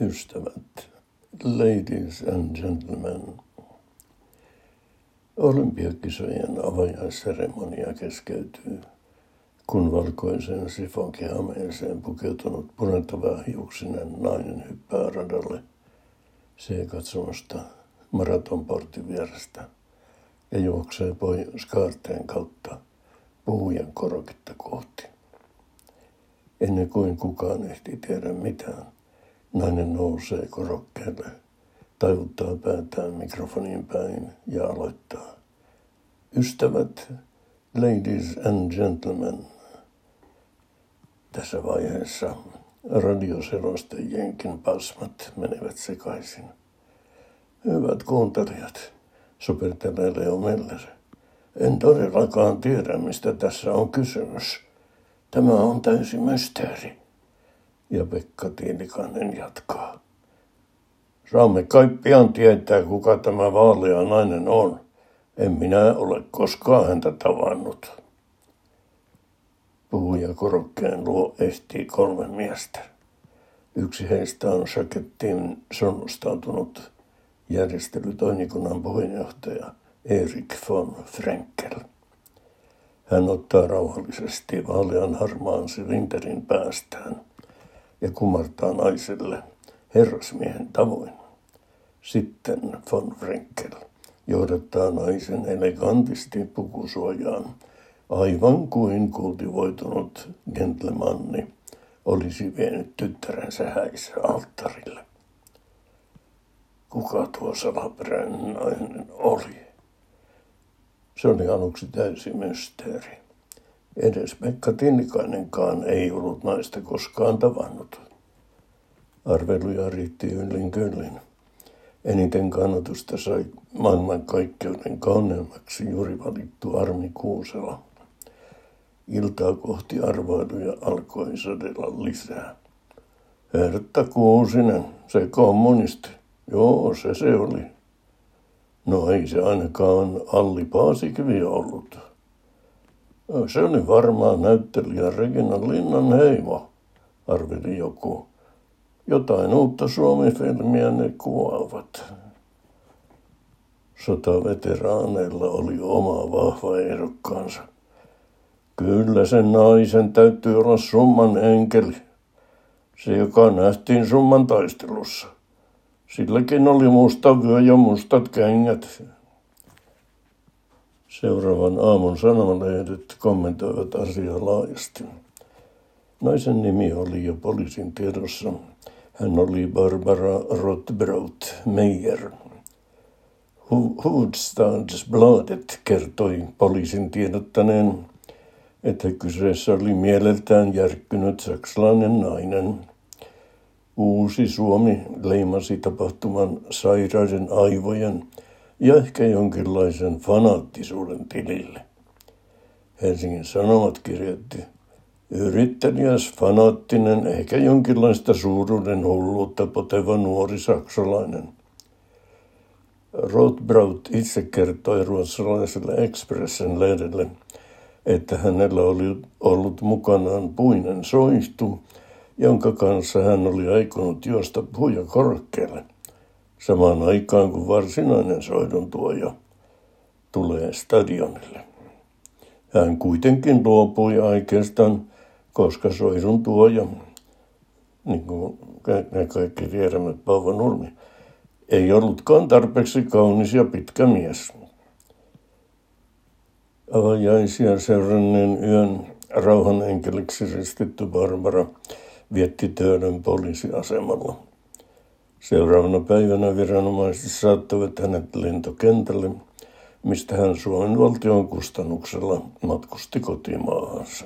ystävät, ladies and gentlemen. Olympiakisojen avajaisseremonia keskeytyy, kun valkoisen sifonkihameeseen pukeutunut punentava hiuksinen nainen hyppää radalle C-katsomusta maratonportin vierestä ja juoksee pois kaarteen kautta puhujan koroketta kohti. Ennen kuin kukaan ehti tiedä mitään, Nainen nousee korokkeelle, taivuttaa päätään mikrofoniin päin ja aloittaa. Ystävät, ladies and gentlemen. Tässä vaiheessa radioselostajienkin pasmat menevät sekaisin. Hyvät kuuntelijat, supertelee Leo Meller. En todellakaan tiedä, mistä tässä on kysymys. Tämä on täysi mysteeri. Ja Pekka Tiilikainen jatkaa. Saamme kai pian tietää, kuka tämä vaalea nainen on. En minä ole koskaan häntä tavannut. Puhuja korokkeen luo ehtii kolme miestä. Yksi heistä on sakettiin sonnustautunut järjestelytoimikunnan puheenjohtaja Erik von Frenkel. Hän ottaa rauhallisesti vaalean harmaan silinterin päästään – ja kumartaa naiselle herrasmiehen tavoin. Sitten von Frenkel johdattaa naisen elegantisti pukusuojaan, aivan kuin kultivoitunut gentlemanni olisi vienyt tyttärensä häissä alttarille. Kuka tuo salaperäinen nainen oli? Se oli aluksi täysi mysteeri. Edes Pekka Tinnikainenkaan ei ollut naista koskaan tavannut. Arveluja riitti yllin kyllin. Eniten kannatusta sai maailmankaikkeuden kauneimmaksi juuri valittu Armi Kuusela. Iltaa kohti arvoiluja alkoi sadella lisää. Hertta Kuusinen, se kommunisti. Joo, se se oli. No ei se ainakaan Alli Paasikivi ollut. Se oli varmaan näyttelijä Regina Linnan heimo, arveli joku. Jotain uutta Suomi-filmiä ne kuvaavat. Sotaveteraaneilla oli oma vahva ehdokkaansa. Kyllä sen naisen täytyy olla summan enkeli. Se, joka nähtiin summan taistelussa. Silläkin oli musta vyö ja mustat kengät. Seuraavan aamun sanomalehdet kommentoivat asiaa laajasti. Naisen nimi oli jo poliisin tiedossa. Hän oli Barbara Rothbraut Meijer. Hufvudstadsbladet kertoi poliisin tiedottaneen, että kyseessä oli mieleltään järkkynyt saksalainen nainen. Uusi Suomi leimasi tapahtuman sairaiden aivojen ja ehkä jonkinlaisen fanaattisuuden tilille. Helsingin Sanomat kirjoitti, yrittäjäs, fanaattinen, ehkä jonkinlaista suuruuden hulluutta poteva nuori saksalainen. Rothbraut itse kertoi ruotsalaiselle Expressen lehdelle, että hänellä oli ollut mukanaan puinen soihtu, jonka kanssa hän oli aikonut juosta puja korkealle samaan aikaan kuin varsinainen soidon tuoja tulee stadionille. Hän kuitenkin luopui aikeestaan, koska soidun tuoja, niin kuin me kaikki tiedämme, Paavo Nurmi, ei ollutkaan tarpeeksi kaunis ja pitkä mies. Avajaisia seuranneen yön rauhan enkeliksi ristitty Barbara vietti töiden poliisiasemalla. Seuraavana päivänä viranomaiset saattoivat hänet lentokentälle, mistä hän Suomen valtion kustannuksella matkusti kotimaahansa.